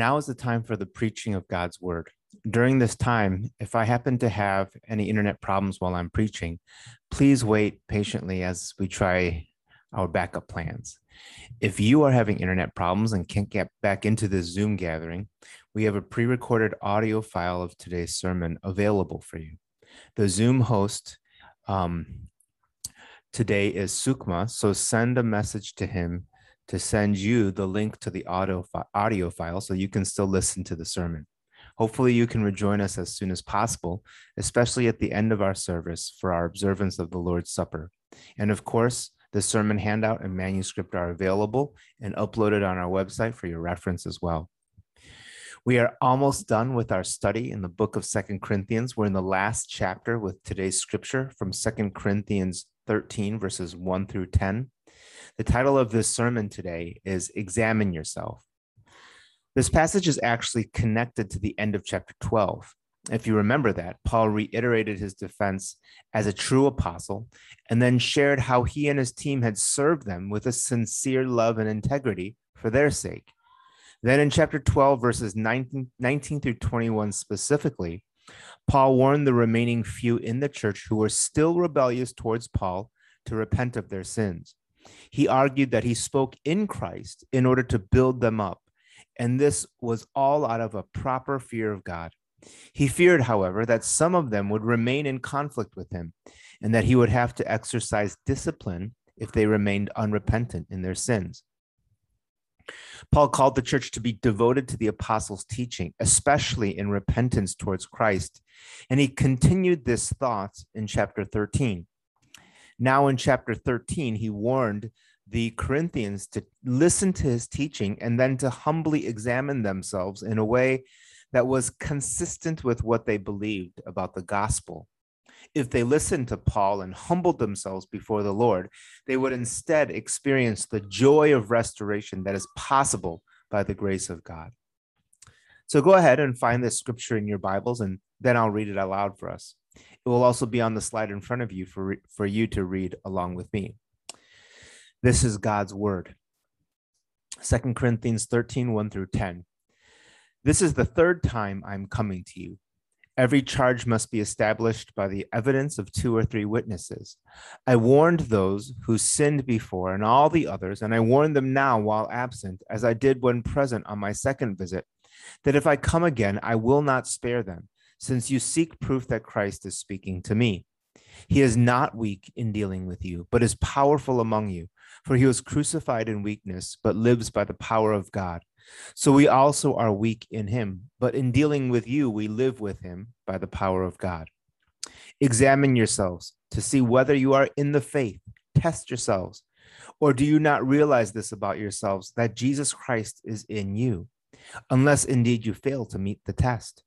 Now is the time for the preaching of God's word. During this time, if I happen to have any internet problems while I'm preaching, please wait patiently as we try our backup plans. If you are having internet problems and can't get back into this Zoom gathering, we have a pre recorded audio file of today's sermon available for you. The Zoom host um, today is Sukma, so send a message to him to send you the link to the audio, fi- audio file so you can still listen to the sermon. Hopefully, you can rejoin us as soon as possible, especially at the end of our service for our observance of the Lord's Supper. And of course, the sermon handout and manuscript are available and uploaded on our website for your reference as well. We are almost done with our study in the book of Second Corinthians. We're in the last chapter with today's scripture from Second Corinthians 13, verses 1 through 10. The title of this sermon today is Examine Yourself. This passage is actually connected to the end of chapter 12. If you remember that, Paul reiterated his defense as a true apostle and then shared how he and his team had served them with a sincere love and integrity for their sake. Then in chapter 12, verses 19, 19 through 21 specifically, Paul warned the remaining few in the church who were still rebellious towards Paul to repent of their sins. He argued that he spoke in Christ in order to build them up, and this was all out of a proper fear of God. He feared, however, that some of them would remain in conflict with him, and that he would have to exercise discipline if they remained unrepentant in their sins. Paul called the church to be devoted to the apostles' teaching, especially in repentance towards Christ, and he continued this thought in chapter 13. Now, in chapter 13, he warned the Corinthians to listen to his teaching and then to humbly examine themselves in a way that was consistent with what they believed about the gospel. If they listened to Paul and humbled themselves before the Lord, they would instead experience the joy of restoration that is possible by the grace of God. So go ahead and find this scripture in your Bibles, and then I'll read it aloud for us. It will also be on the slide in front of you for, for you to read along with me. This is God's word. 2 Corinthians 13, 1 through 10. This is the third time I'm coming to you. Every charge must be established by the evidence of two or three witnesses. I warned those who sinned before and all the others, and I warn them now while absent, as I did when present on my second visit, that if I come again, I will not spare them since you seek proof that Christ is speaking to me. He is not weak in dealing with you, but is powerful among you. For he was crucified in weakness, but lives by the power of God. So we also are weak in him, but in dealing with you, we live with him by the power of God. Examine yourselves to see whether you are in the faith. Test yourselves. Or do you not realize this about yourselves, that Jesus Christ is in you, unless indeed you fail to meet the test?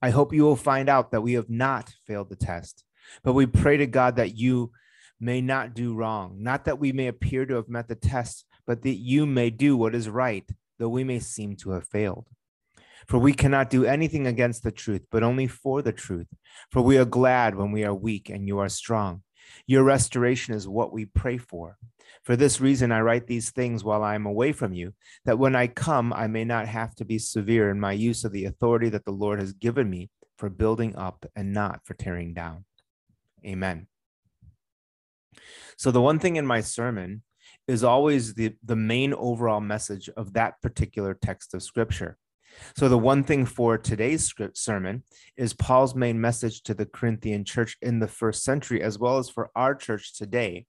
I hope you will find out that we have not failed the test, but we pray to God that you may not do wrong, not that we may appear to have met the test, but that you may do what is right, though we may seem to have failed. For we cannot do anything against the truth, but only for the truth. For we are glad when we are weak and you are strong. Your restoration is what we pray for. For this reason, I write these things while I am away from you, that when I come, I may not have to be severe in my use of the authority that the Lord has given me for building up and not for tearing down. Amen. So, the one thing in my sermon is always the, the main overall message of that particular text of scripture. So, the one thing for today's script sermon is Paul's main message to the Corinthian church in the first century, as well as for our church today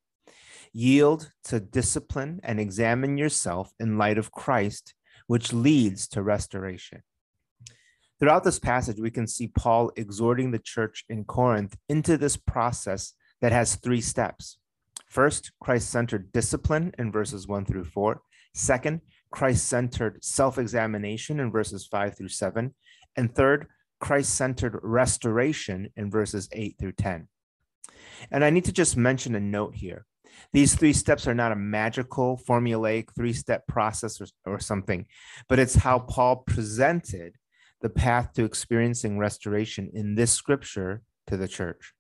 Yield to discipline and examine yourself in light of Christ, which leads to restoration. Throughout this passage, we can see Paul exhorting the church in Corinth into this process that has three steps. First, Christ centered discipline in verses one through four. Second, Christ centered self examination in verses five through seven. And third, Christ centered restoration in verses eight through 10. And I need to just mention a note here. These three steps are not a magical, formulaic three step process or, or something, but it's how Paul presented the path to experiencing restoration in this scripture to the church.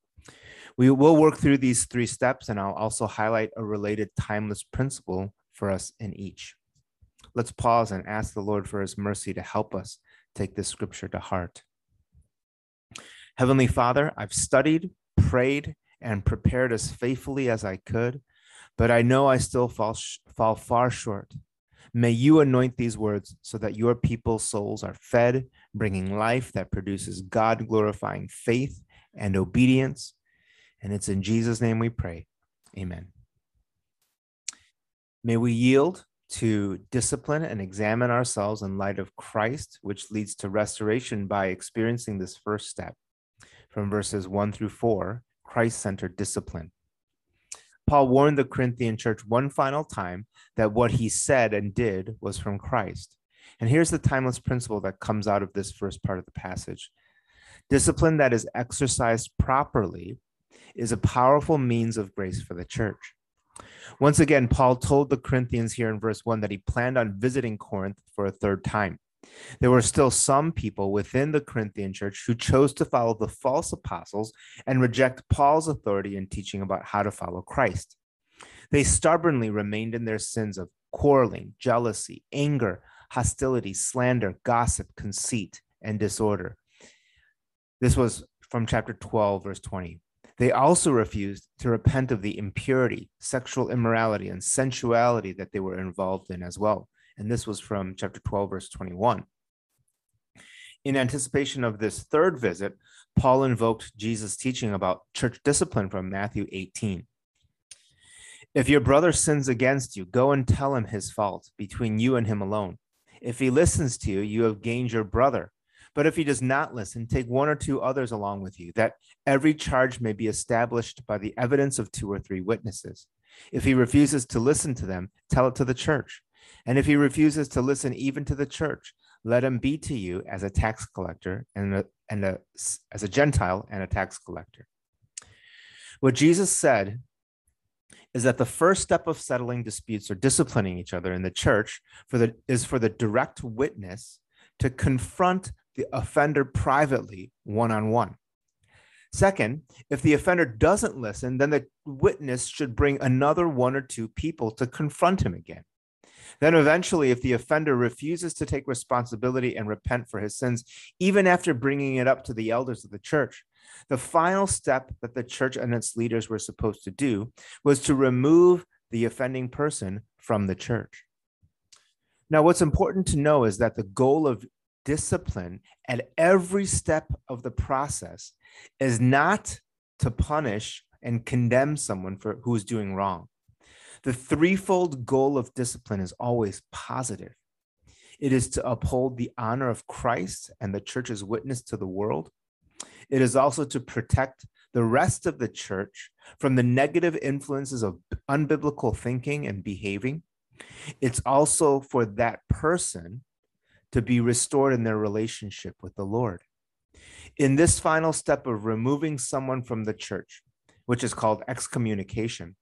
We will work through these three steps, and I'll also highlight a related timeless principle for us in each. let's pause and ask the Lord for his mercy to help us take this scripture to heart. Heavenly Father, I've studied, prayed, and prepared as faithfully as I could, but I know I still fall, sh- fall far short. May you anoint these words so that your people's souls are fed, bringing life that produces God glorifying faith and obedience. And it's in Jesus' name we pray. Amen. May we yield to discipline and examine ourselves in light of Christ, which leads to restoration by experiencing this first step from verses 1 through 4 Christ centered discipline. Paul warned the Corinthian church one final time that what he said and did was from Christ. And here's the timeless principle that comes out of this first part of the passage discipline that is exercised properly is a powerful means of grace for the church. Once again, Paul told the Corinthians here in verse 1 that he planned on visiting Corinth for a third time. There were still some people within the Corinthian church who chose to follow the false apostles and reject Paul's authority in teaching about how to follow Christ. They stubbornly remained in their sins of quarreling, jealousy, anger, hostility, slander, gossip, conceit, and disorder. This was from chapter 12, verse 20. They also refused to repent of the impurity, sexual immorality, and sensuality that they were involved in as well. And this was from chapter 12, verse 21. In anticipation of this third visit, Paul invoked Jesus' teaching about church discipline from Matthew 18. If your brother sins against you, go and tell him his fault between you and him alone. If he listens to you, you have gained your brother. But if he does not listen, take one or two others along with you, that every charge may be established by the evidence of two or three witnesses. If he refuses to listen to them, tell it to the church. And if he refuses to listen even to the church, let him be to you as a tax collector and, a, and a, as a Gentile and a tax collector. What Jesus said is that the first step of settling disputes or disciplining each other in the church for the, is for the direct witness to confront the offender privately, one on one. Second, if the offender doesn't listen, then the witness should bring another one or two people to confront him again. Then, eventually, if the offender refuses to take responsibility and repent for his sins, even after bringing it up to the elders of the church, the final step that the church and its leaders were supposed to do was to remove the offending person from the church. Now, what's important to know is that the goal of discipline at every step of the process is not to punish and condemn someone for who is doing wrong. The threefold goal of discipline is always positive. It is to uphold the honor of Christ and the church's witness to the world. It is also to protect the rest of the church from the negative influences of unbiblical thinking and behaving. It's also for that person to be restored in their relationship with the Lord. In this final step of removing someone from the church, which is called excommunication,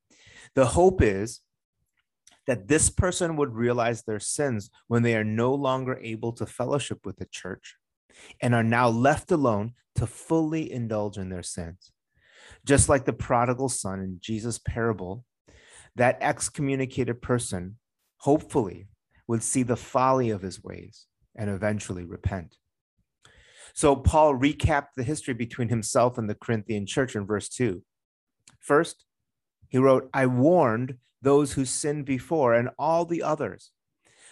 the hope is that this person would realize their sins when they are no longer able to fellowship with the church and are now left alone to fully indulge in their sins. Just like the prodigal son in Jesus' parable, that excommunicated person hopefully would see the folly of his ways and eventually repent. So Paul recapped the history between himself and the Corinthian church in verse 2. First, he wrote, I warned those who sinned before and all the others.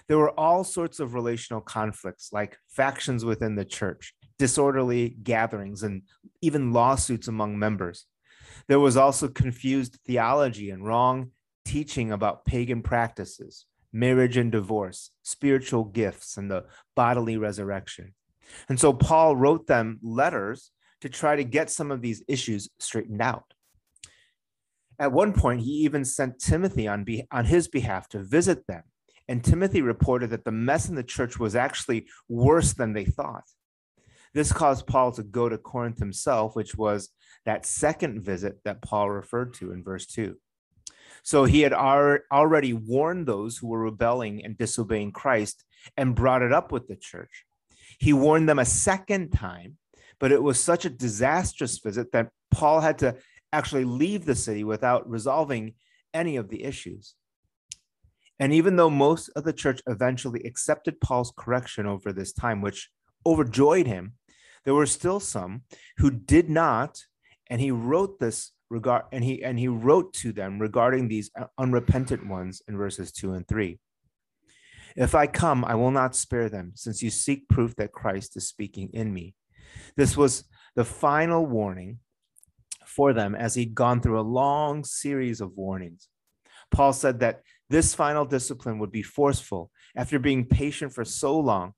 There were all sorts of relational conflicts, like factions within the church, disorderly gatherings, and even lawsuits among members. There was also confused theology and wrong teaching about pagan practices marriage and divorce, spiritual gifts, and the bodily resurrection. And so Paul wrote them letters to try to get some of these issues straightened out. At one point, he even sent Timothy on, be- on his behalf to visit them. And Timothy reported that the mess in the church was actually worse than they thought. This caused Paul to go to Corinth himself, which was that second visit that Paul referred to in verse 2. So he had already warned those who were rebelling and disobeying Christ and brought it up with the church. He warned them a second time, but it was such a disastrous visit that Paul had to actually leave the city without resolving any of the issues. And even though most of the church eventually accepted Paul's correction over this time, which overjoyed him, there were still some who did not, and he wrote this regard and he and he wrote to them regarding these unrepentant ones in verses 2 and 3. If I come, I will not spare them, since you seek proof that Christ is speaking in me. This was the final warning for them as he'd gone through a long series of warnings. Paul said that this final discipline would be forceful. After being patient for so long,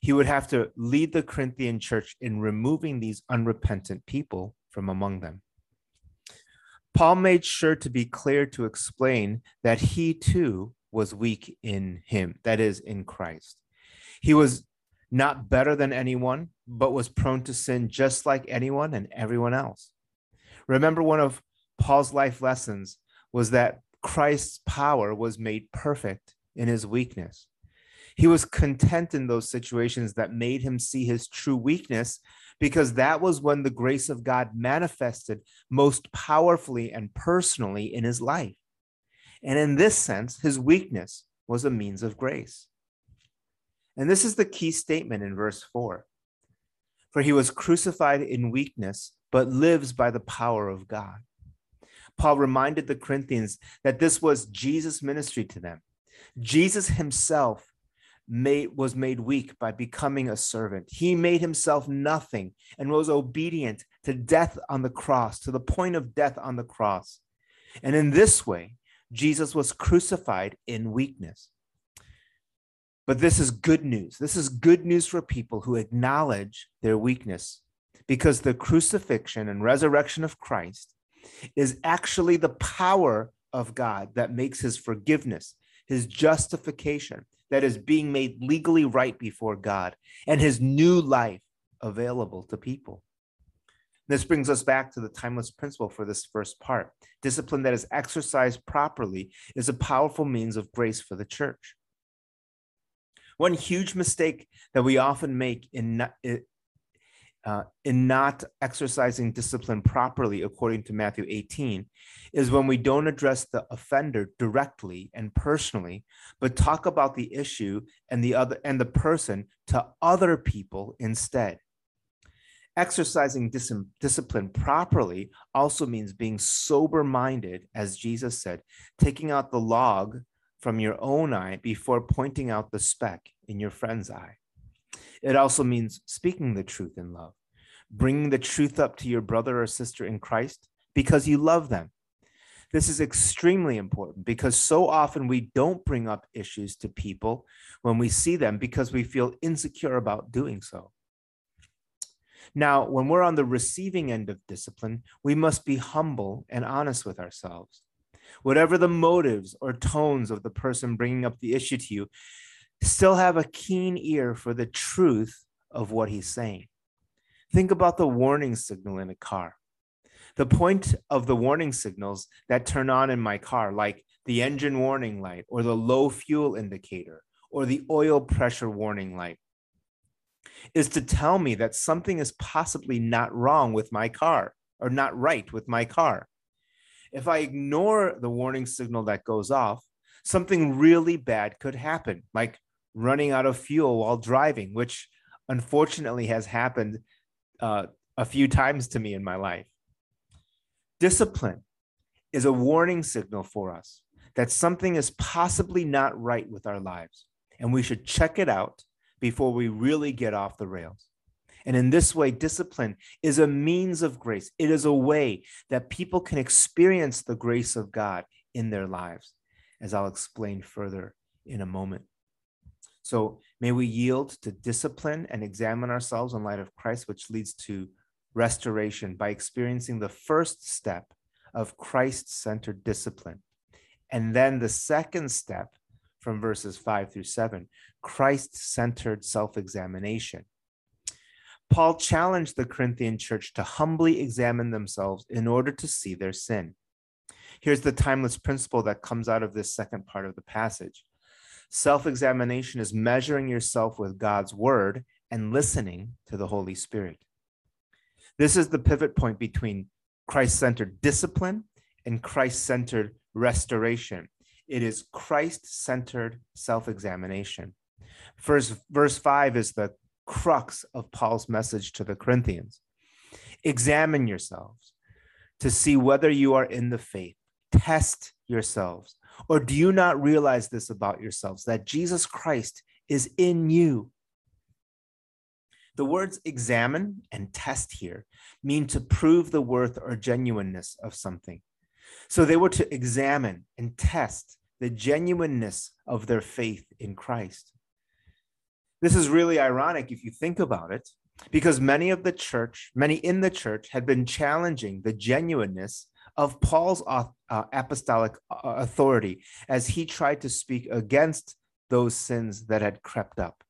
he would have to lead the Corinthian church in removing these unrepentant people from among them. Paul made sure to be clear to explain that he too was weak in him, that is, in Christ. He was not better than anyone, but was prone to sin just like anyone and everyone else. Remember, one of Paul's life lessons was that Christ's power was made perfect in his weakness. He was content in those situations that made him see his true weakness because that was when the grace of God manifested most powerfully and personally in his life. And in this sense, his weakness was a means of grace. And this is the key statement in verse 4 For he was crucified in weakness, but lives by the power of God. Paul reminded the Corinthians that this was Jesus' ministry to them. Jesus himself made, was made weak by becoming a servant. He made himself nothing and was obedient to death on the cross, to the point of death on the cross. And in this way, Jesus was crucified in weakness. But this is good news. This is good news for people who acknowledge their weakness because the crucifixion and resurrection of Christ is actually the power of God that makes his forgiveness, his justification, that is being made legally right before God, and his new life available to people. This brings us back to the timeless principle for this first part. Discipline that is exercised properly is a powerful means of grace for the church. One huge mistake that we often make in, uh, in not exercising discipline properly, according to Matthew 18, is when we don't address the offender directly and personally, but talk about the issue and the other and the person to other people instead. Exercising dis- discipline properly also means being sober minded, as Jesus said, taking out the log from your own eye before pointing out the speck in your friend's eye. It also means speaking the truth in love, bringing the truth up to your brother or sister in Christ because you love them. This is extremely important because so often we don't bring up issues to people when we see them because we feel insecure about doing so. Now, when we're on the receiving end of discipline, we must be humble and honest with ourselves. Whatever the motives or tones of the person bringing up the issue to you, still have a keen ear for the truth of what he's saying. Think about the warning signal in a car. The point of the warning signals that turn on in my car, like the engine warning light or the low fuel indicator or the oil pressure warning light, is to tell me that something is possibly not wrong with my car or not right with my car. If I ignore the warning signal that goes off, something really bad could happen, like running out of fuel while driving, which unfortunately has happened uh, a few times to me in my life. Discipline is a warning signal for us that something is possibly not right with our lives, and we should check it out before we really get off the rails. And in this way, discipline is a means of grace. It is a way that people can experience the grace of God in their lives, as I'll explain further in a moment. So may we yield to discipline and examine ourselves in light of Christ, which leads to restoration by experiencing the first step of Christ centered discipline. And then the second step from verses five through seven Christ centered self examination. Paul challenged the Corinthian church to humbly examine themselves in order to see their sin. Here's the timeless principle that comes out of this second part of the passage self examination is measuring yourself with God's word and listening to the Holy Spirit. This is the pivot point between Christ centered discipline and Christ centered restoration. it is Christ centered self examination. First, verse 5 is the crux of Paul's message to the Corinthians. Examine yourselves to see whether you are in the faith. Test yourselves. Or do you not realize this about yourselves that Jesus Christ is in you? The words examine and test here mean to prove the worth or genuineness of something. So they were to examine and test the genuineness of their faith in Christ. This is really ironic if you think about it, because many of the church, many in the church, had been challenging the genuineness of Paul's uh, apostolic uh, authority as he tried to speak against those sins that had crept up.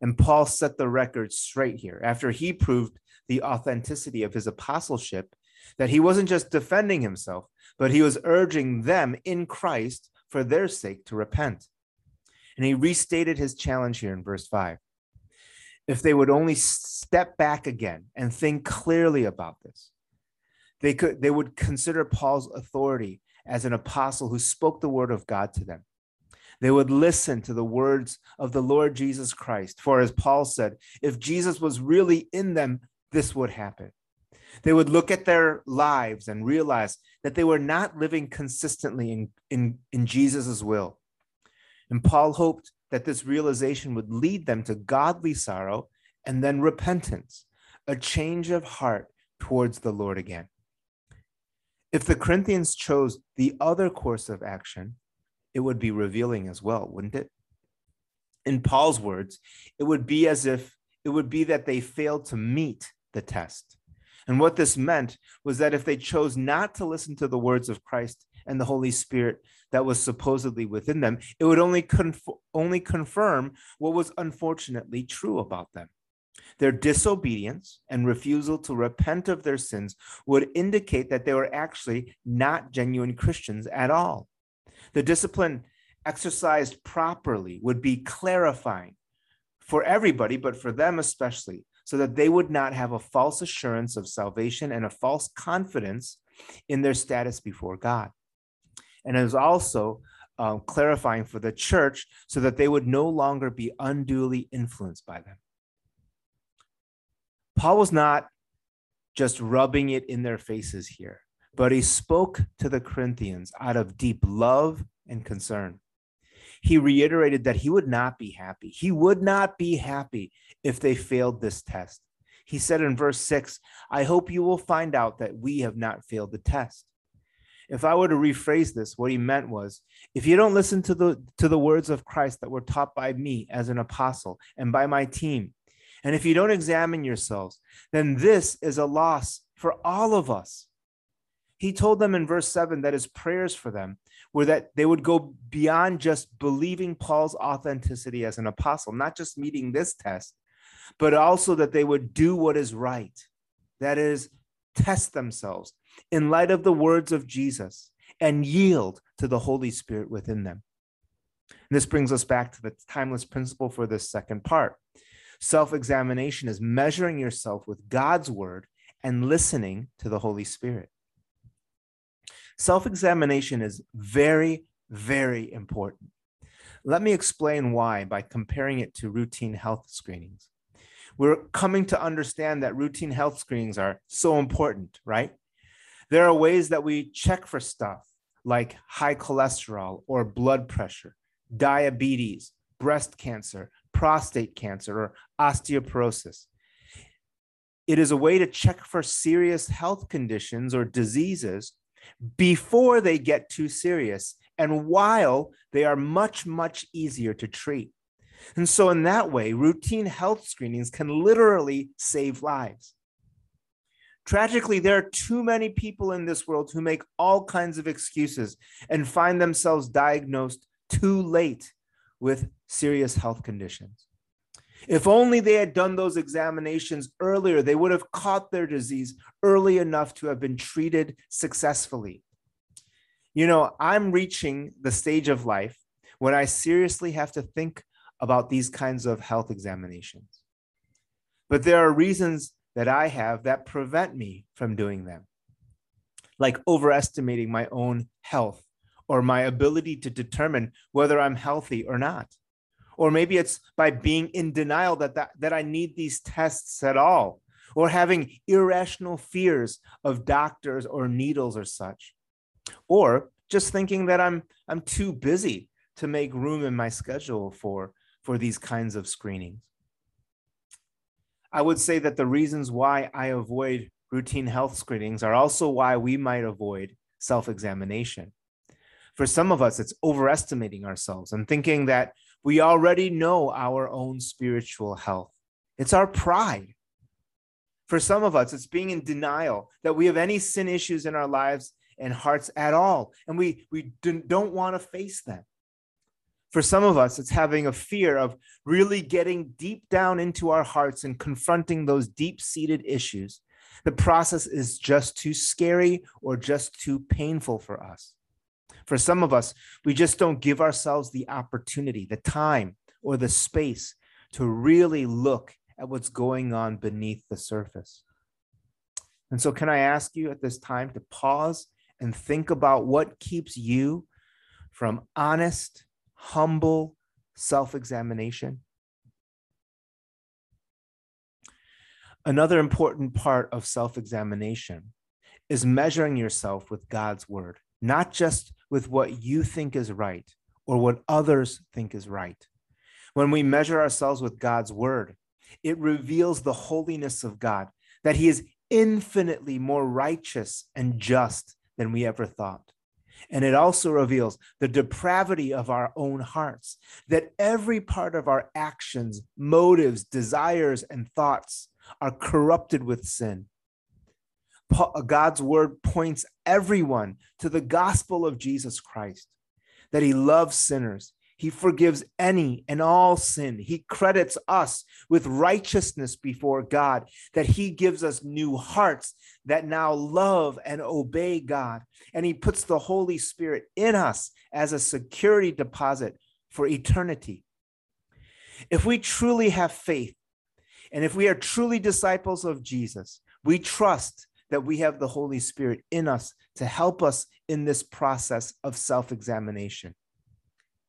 And Paul set the record straight here after he proved the authenticity of his apostleship, that he wasn't just defending himself, but he was urging them in Christ for their sake to repent. And he restated his challenge here in verse 5. If they would only step back again and think clearly about this, they could they would consider Paul's authority as an apostle who spoke the word of God to them. They would listen to the words of the Lord Jesus Christ. For as Paul said, if Jesus was really in them, this would happen. They would look at their lives and realize that they were not living consistently in, in, in Jesus' will. And Paul hoped that this realization would lead them to godly sorrow and then repentance, a change of heart towards the Lord again. If the Corinthians chose the other course of action, it would be revealing as well, wouldn't it? In Paul's words, it would be as if it would be that they failed to meet the test. And what this meant was that if they chose not to listen to the words of Christ and the Holy Spirit that was supposedly within them, it would only, conf- only confirm what was unfortunately true about them. Their disobedience and refusal to repent of their sins would indicate that they were actually not genuine Christians at all. The discipline exercised properly would be clarifying for everybody, but for them especially, so that they would not have a false assurance of salvation and a false confidence in their status before God. And it was also um, clarifying for the church so that they would no longer be unduly influenced by them. Paul was not just rubbing it in their faces here, but he spoke to the Corinthians out of deep love and concern. He reiterated that he would not be happy. He would not be happy if they failed this test. He said in verse 6, I hope you will find out that we have not failed the test. If I were to rephrase this, what he meant was if you don't listen to the to the words of Christ that were taught by me as an apostle and by my team, and if you don't examine yourselves, then this is a loss for all of us. He told them in verse 7 that his prayers for them were that they would go beyond just believing Paul's authenticity as an apostle, not just meeting this test, but also that they would do what is right. That is, test themselves in light of the words of Jesus and yield to the Holy Spirit within them. And this brings us back to the timeless principle for this second part. Self examination is measuring yourself with God's word and listening to the Holy Spirit. Self examination is very, very important. Let me explain why by comparing it to routine health screenings. We're coming to understand that routine health screenings are so important, right? There are ways that we check for stuff like high cholesterol or blood pressure, diabetes, breast cancer, prostate cancer, or osteoporosis. It is a way to check for serious health conditions or diseases before they get too serious and while they are much, much easier to treat. And so, in that way, routine health screenings can literally save lives. Tragically, there are too many people in this world who make all kinds of excuses and find themselves diagnosed too late with serious health conditions. If only they had done those examinations earlier, they would have caught their disease early enough to have been treated successfully. You know, I'm reaching the stage of life when I seriously have to think about these kinds of health examinations. But there are reasons that I have that prevent me from doing them, like overestimating my own health or my ability to determine whether I'm healthy or not. Or maybe it's by being in denial that, that, that I need these tests at all, or having irrational fears of doctors or needles or such. Or just thinking that I'm, I'm too busy to make room in my schedule for, for these kinds of screenings. I would say that the reasons why I avoid routine health screenings are also why we might avoid self examination. For some of us, it's overestimating ourselves and thinking that we already know our own spiritual health. It's our pride. For some of us, it's being in denial that we have any sin issues in our lives and hearts at all, and we, we don't want to face them. For some of us, it's having a fear of really getting deep down into our hearts and confronting those deep seated issues. The process is just too scary or just too painful for us. For some of us, we just don't give ourselves the opportunity, the time, or the space to really look at what's going on beneath the surface. And so, can I ask you at this time to pause and think about what keeps you from honest, humble self examination. Another important part of self examination is measuring yourself with God's word, not just with what you think is right or what others think is right. When we measure ourselves with God's word, it reveals the holiness of God, that He is infinitely more righteous and just than we ever thought. And it also reveals the depravity of our own hearts, that every part of our actions, motives, desires, and thoughts are corrupted with sin. God's word points everyone to the gospel of Jesus Christ, that he loves sinners he forgives any and all sin. He credits us with righteousness before God, that He gives us new hearts that now love and obey God. And He puts the Holy Spirit in us as a security deposit for eternity. If we truly have faith, and if we are truly disciples of Jesus, we trust that we have the Holy Spirit in us to help us in this process of self examination.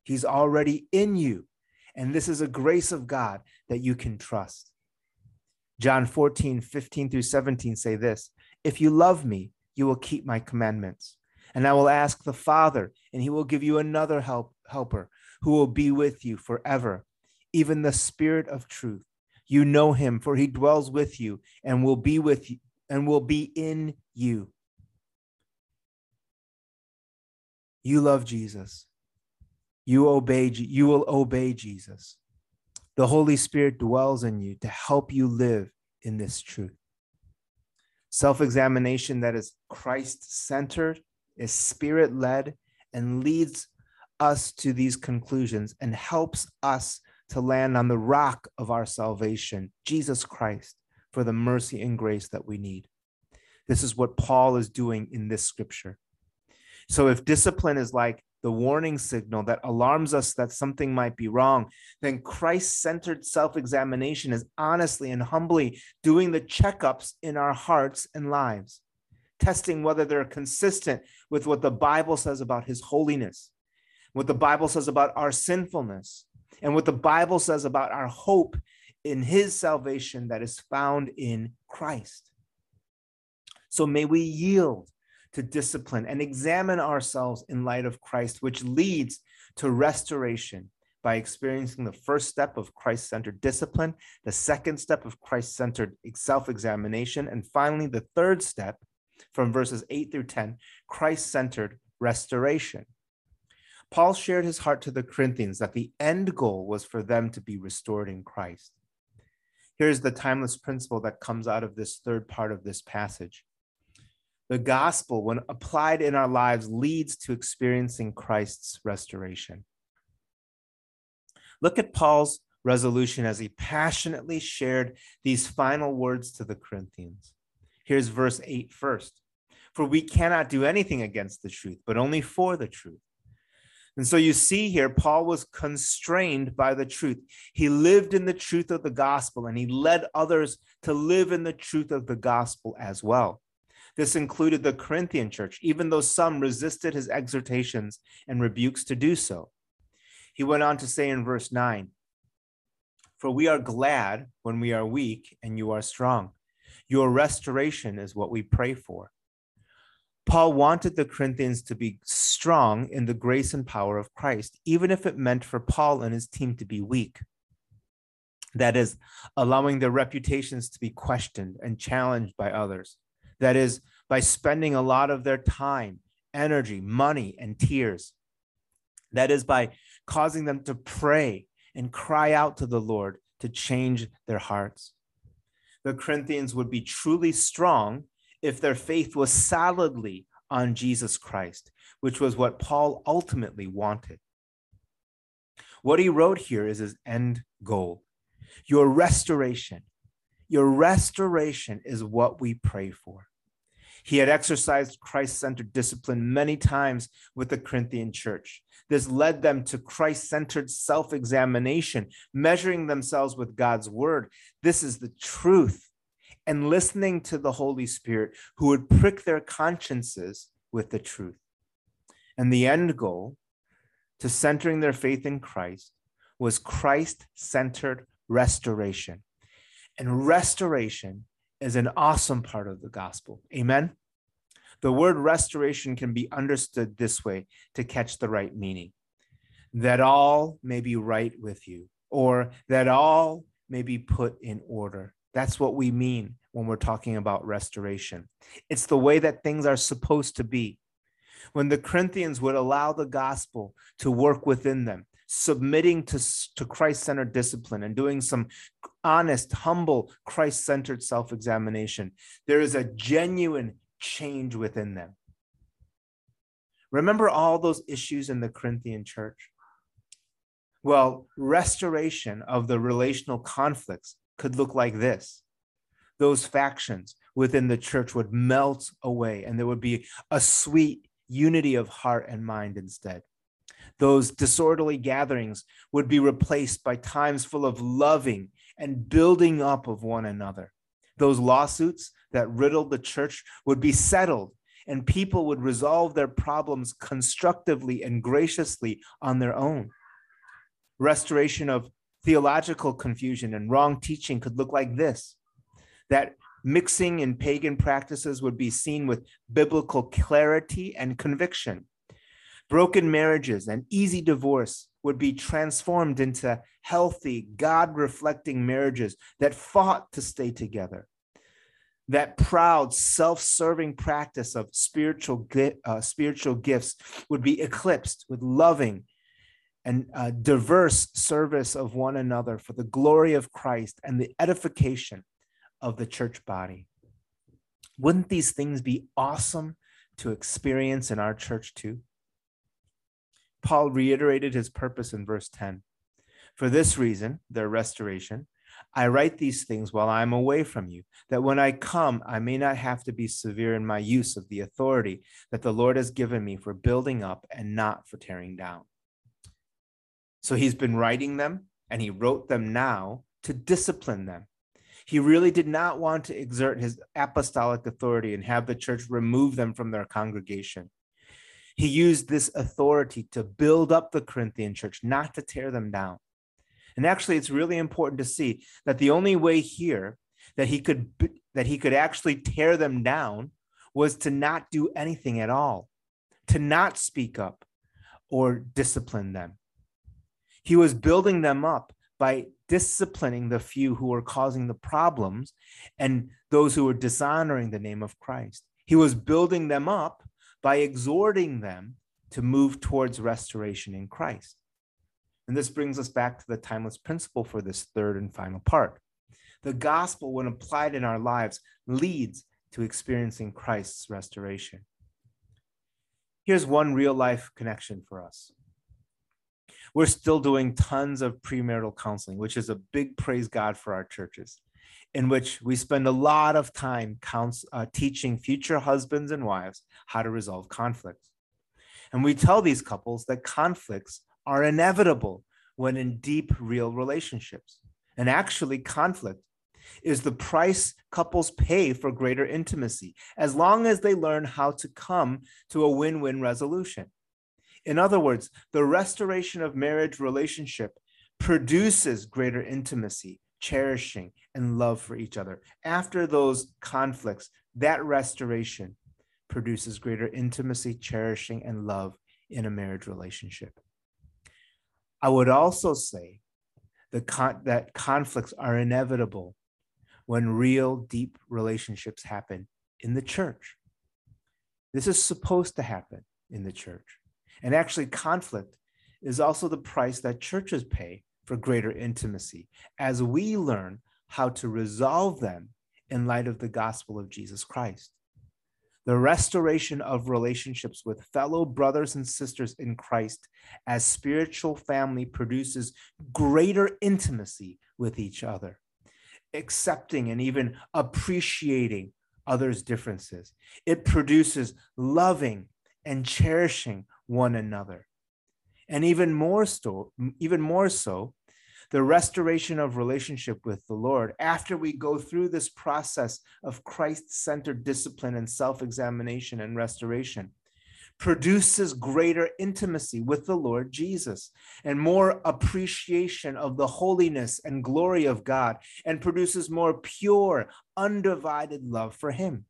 He's already in you. And this is a grace of God that you can trust. John 14, 15 through 17 say this If you love me, you will keep my commandments. And I will ask the Father, and he will give you another help, helper who will be with you forever, even the Spirit of truth. You know him, for he dwells with you and will be with you and will be in you. You love Jesus. You obey you will obey jesus. The holy spirit dwells in you to help you live in this truth. Self-examination that is christ-centered is spirit-led and leads us to these conclusions and helps us to land on the rock of our salvation jesus christ for the mercy and grace that we need. This is what paul is doing in this scripture. So if discipline is like the warning signal that alarms us that something might be wrong, then Christ centered self examination is honestly and humbly doing the checkups in our hearts and lives, testing whether they're consistent with what the Bible says about his holiness, what the Bible says about our sinfulness, and what the Bible says about our hope in his salvation that is found in Christ. So may we yield to discipline and examine ourselves in light of Christ, which leads to restoration by experiencing the first step of Christ centered discipline, the second step of Christ centered self examination, and finally, the third step from verses 8 through 10, Christ centered restoration. Paul shared his heart to the Corinthians that the end goal was for them to be restored in Christ. Here's the timeless principle that comes out of this third part of this passage the gospel, when applied in our lives, leads to experiencing Christ's restoration. Look at Paul's resolution as he passionately shared these final words to the Corinthians. Here's verse 8 first. For we cannot do anything against the truth, but only for the truth. And so you see here, Paul was constrained by the truth. He lived in the truth of the gospel and he led others to live in the truth of the gospel as well. This included the Corinthian church, even though some resisted his exhortations and rebukes to do so. He went on to say in verse 9, For we are glad when we are weak and you are strong. Your restoration is what we pray for. Paul wanted the Corinthians to be strong in the grace and power of Christ, even if it meant for Paul and his team to be weak. That is, allowing their reputations to be questioned and challenged by others. That is, by spending a lot of their time, energy, money, and tears. That is, by causing them to pray and cry out to the Lord to change their hearts. The Corinthians would be truly strong if their faith was solidly on Jesus Christ, which was what Paul ultimately wanted. What he wrote here is his end goal your restoration. Your restoration is what we pray for. He had exercised Christ centered discipline many times with the Corinthian church. This led them to Christ centered self examination, measuring themselves with God's word. This is the truth and listening to the Holy Spirit who would prick their consciences with the truth. And the end goal to centering their faith in Christ was Christ centered restoration. And restoration is an awesome part of the gospel. Amen. The word restoration can be understood this way to catch the right meaning that all may be right with you, or that all may be put in order. That's what we mean when we're talking about restoration. It's the way that things are supposed to be. When the Corinthians would allow the gospel to work within them, submitting to, to Christ centered discipline and doing some honest, humble, Christ centered self examination, there is a genuine change within them. Remember all those issues in the Corinthian church? Well, restoration of the relational conflicts could look like this those factions within the church would melt away and there would be a sweet unity of heart and mind instead. Those disorderly gatherings would be replaced by times full of loving and building up of one another. Those lawsuits that riddled the church would be settled, and people would resolve their problems constructively and graciously on their own. Restoration of theological confusion and wrong teaching could look like this that mixing in pagan practices would be seen with biblical clarity and conviction. Broken marriages and easy divorce would be transformed into healthy, God reflecting marriages that fought to stay together. That proud, self serving practice of spiritual, uh, spiritual gifts would be eclipsed with loving and uh, diverse service of one another for the glory of Christ and the edification of the church body. Wouldn't these things be awesome to experience in our church too? Paul reiterated his purpose in verse 10. For this reason, their restoration, I write these things while I am away from you, that when I come, I may not have to be severe in my use of the authority that the Lord has given me for building up and not for tearing down. So he's been writing them, and he wrote them now to discipline them he really did not want to exert his apostolic authority and have the church remove them from their congregation. He used this authority to build up the Corinthian church, not to tear them down. And actually, it's really important to see that the only way here that he could that he could actually tear them down was to not do anything at all, to not speak up or discipline them. He was building them up by disciplining the few who were causing the problems and those who were dishonoring the name of Christ. He was building them up by exhorting them to move towards restoration in Christ. And this brings us back to the timeless principle for this third and final part. The gospel, when applied in our lives, leads to experiencing Christ's restoration. Here's one real life connection for us we're still doing tons of premarital counseling, which is a big praise God for our churches, in which we spend a lot of time counsel, uh, teaching future husbands and wives how to resolve conflicts. And we tell these couples that conflicts are inevitable when in deep, real relationships. And actually, conflict is the price couples pay for greater intimacy, as long as they learn how to come to a win win resolution. In other words, the restoration of marriage relationship produces greater intimacy, cherishing, and love for each other. After those conflicts, that restoration produces greater intimacy, cherishing, and love in a marriage relationship. I would also say con- that conflicts are inevitable when real deep relationships happen in the church. This is supposed to happen in the church. And actually, conflict is also the price that churches pay for greater intimacy as we learn how to resolve them in light of the gospel of Jesus Christ. The restoration of relationships with fellow brothers and sisters in Christ as spiritual family produces greater intimacy with each other accepting and even appreciating others' differences. It produces loving and cherishing one another. And even more so, even more so, the restoration of relationship with the Lord after we go through this process of Christ-centered discipline and self-examination and restoration produces greater intimacy with the Lord Jesus and more appreciation of the holiness and glory of God and produces more pure, undivided love for Him.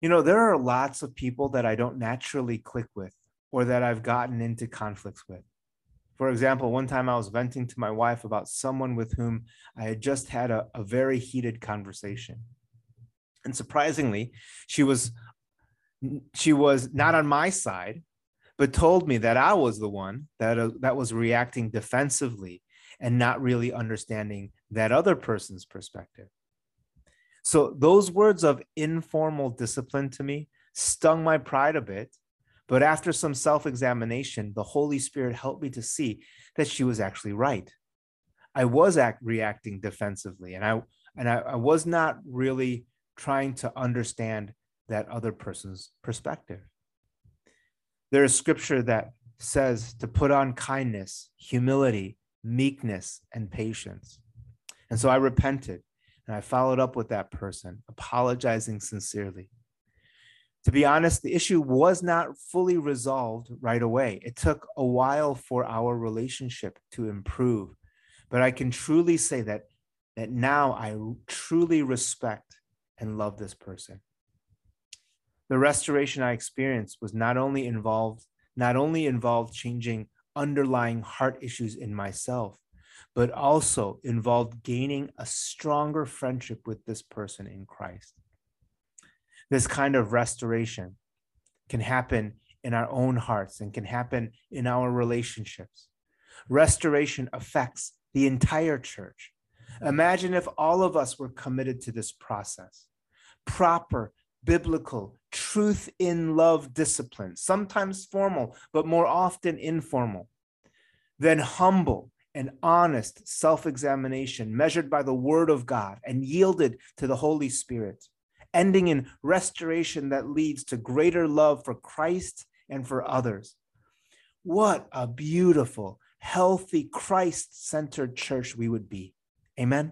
You know, there are lots of people that I don't naturally click with or that I've gotten into conflicts with. For example, one time I was venting to my wife about someone with whom I had just had a, a very heated conversation. And surprisingly, she was she was not on my side, but told me that I was the one that, uh, that was reacting defensively and not really understanding that other person's perspective. So those words of informal discipline to me stung my pride a bit. But after some self examination, the Holy Spirit helped me to see that she was actually right. I was act, reacting defensively, and I and I, I was not really trying to understand that other person's perspective. There is scripture that says to put on kindness, humility, meekness, and patience. And so I repented and I followed up with that person, apologizing sincerely. To be honest, the issue was not fully resolved right away. It took a while for our relationship to improve. But I can truly say that, that now I truly respect and love this person. The restoration I experienced was not only involved, not only involved changing underlying heart issues in myself, but also involved gaining a stronger friendship with this person in Christ. This kind of restoration can happen in our own hearts and can happen in our relationships. Restoration affects the entire church. Imagine if all of us were committed to this process. Proper biblical, truth in love discipline, sometimes formal, but more often informal. Then humble and honest self examination measured by the word of God and yielded to the Holy Spirit, ending in restoration that leads to greater love for Christ and for others. What a beautiful, healthy, Christ centered church we would be. Amen.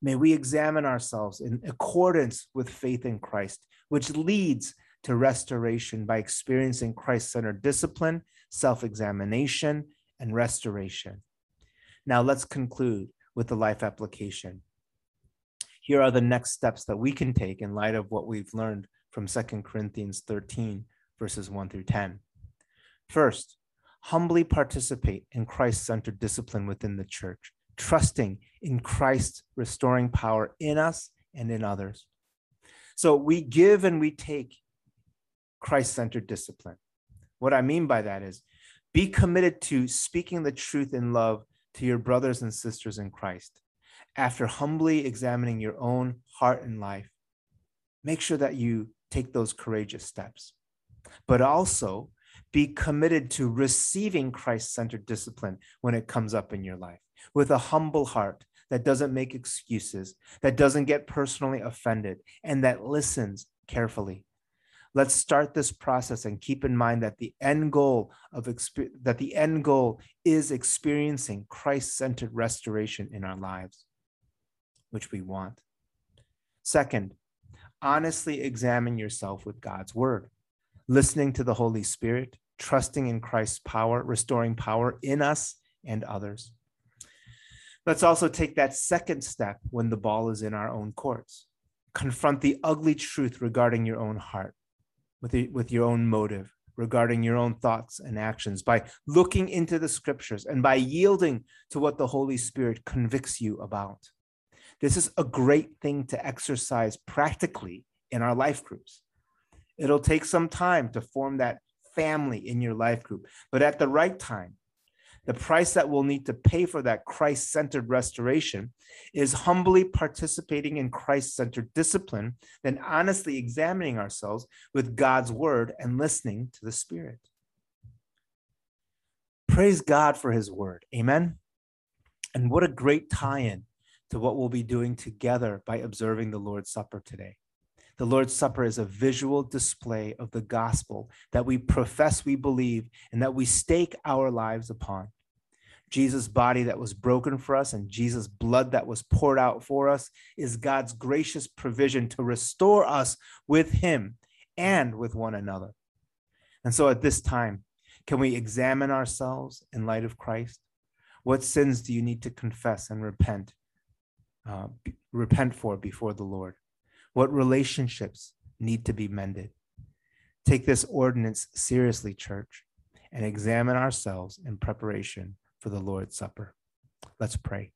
May we examine ourselves in accordance with faith in Christ, which leads to restoration by experiencing Christ centered discipline, self examination, and restoration. Now, let's conclude with the life application. Here are the next steps that we can take in light of what we've learned from 2 Corinthians 13, verses 1 through 10. First, humbly participate in Christ centered discipline within the church trusting in Christ's restoring power in us and in others. So we give and we take Christ centered discipline. What I mean by that is be committed to speaking the truth in love to your brothers and sisters in Christ. After humbly examining your own heart and life, make sure that you take those courageous steps. But also be committed to receiving Christ centered discipline when it comes up in your life with a humble heart that doesn't make excuses, that doesn't get personally offended, and that listens carefully. Let's start this process and keep in mind that the end goal of that the end goal is experiencing Christ-centered restoration in our lives, which we want. Second, honestly examine yourself with God's word, listening to the Holy Spirit, trusting in Christ's power, restoring power in us and others. Let's also take that second step when the ball is in our own courts. Confront the ugly truth regarding your own heart, with, the, with your own motive, regarding your own thoughts and actions by looking into the scriptures and by yielding to what the Holy Spirit convicts you about. This is a great thing to exercise practically in our life groups. It'll take some time to form that family in your life group, but at the right time, the price that we'll need to pay for that Christ centered restoration is humbly participating in Christ centered discipline, then honestly examining ourselves with God's word and listening to the Spirit. Praise God for his word. Amen. And what a great tie in to what we'll be doing together by observing the Lord's Supper today. The Lord's Supper is a visual display of the gospel that we profess we believe and that we stake our lives upon. Jesus' body that was broken for us and Jesus' blood that was poured out for us is God's gracious provision to restore us with Him and with one another. And so at this time, can we examine ourselves in light of Christ? What sins do you need to confess and repent? Uh, repent for before the Lord? What relationships need to be mended? Take this ordinance seriously, church, and examine ourselves in preparation for the Lord's Supper. Let's pray.